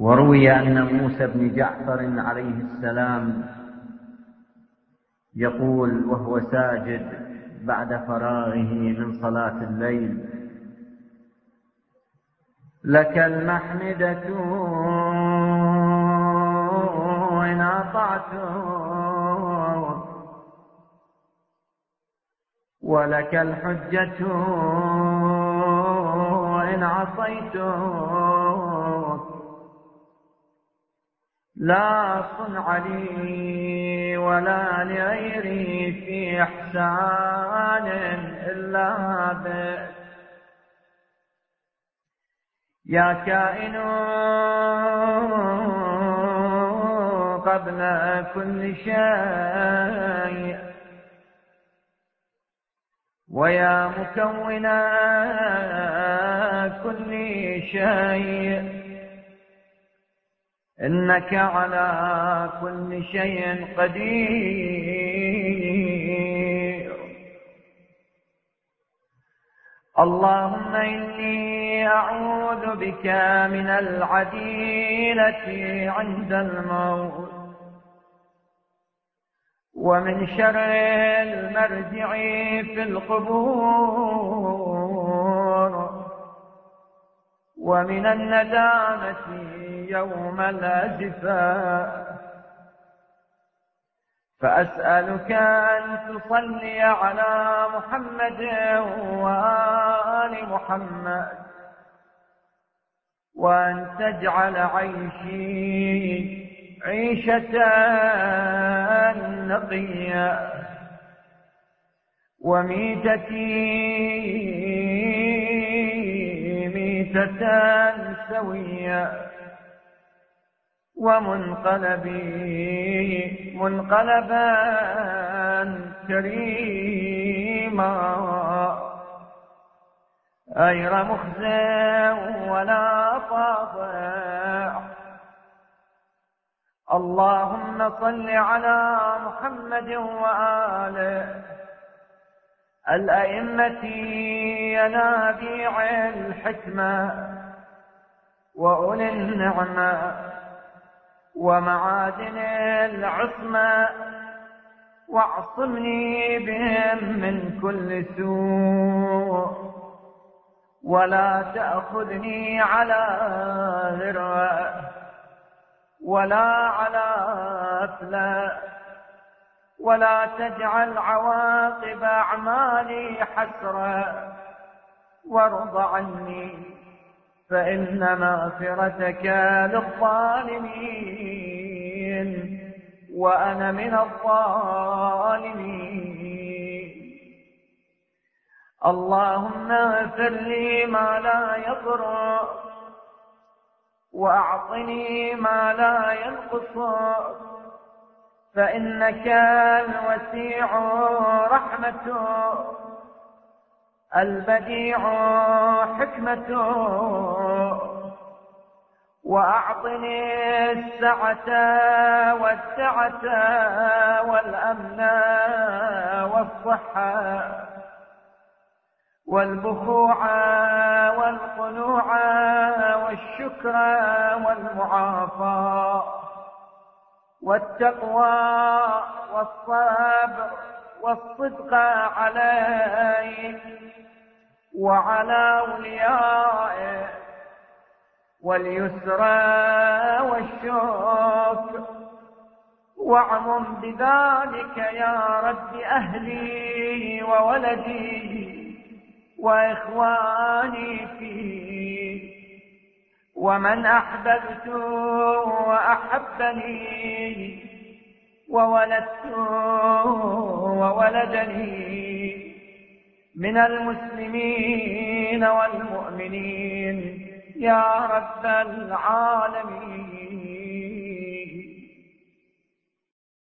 وروي أن موسى بن جعفر عليه السلام يقول وهو ساجد بعد فراغه من صلاة الليل لك المحمدة إن أطعت ولك الحجة إن عصيت لا صنع لي ولا لغيري في إحسان إلا بك يا كائن قبل كل شيء ويا مكون كل شيء. إنك على كل شيء قدير. اللهم إني أعوذ بك من العديلة عند الموت ومن شر المرجع في القبور. ومن الندامة يوم الأزفاء فأسألك أن تصلي على محمد وآل محمد وأن تجعل عيشي عيشة نقية. وميتتي ميتة سوية ومنقلبي منقلبا كريما غير مخزى ولا فاضع اللهم صل على محمد وآله الأئمة ينابيع الحكمة وأولي النعمة ومعادن العصمة واعصمني بهم من كل سوء ولا تأخذني على ذروة ولا على أفلا ولا تجعل عواقب أعمالي حسرة وارض عني فإن مغفرتك للظالمين وأنا من الظالمين. اللهم اغفر لي ما لا يضر وأعطني ما لا ينقص فإنك الوسيع رحمته. البديع حكمته وأعطني السعة والسعة والأمن والصحة والبخوع والقنوع والشكر والمعافاة والتقوى والصبر والصدق عليك وعلى أوليائه واليسر والشكر واعمم بذلك يا رب أهلي وولدي وإخواني فيه. ومن أحببت وأحبني وولدت وولدني من المسلمين والمؤمنين. يا رب العالمين.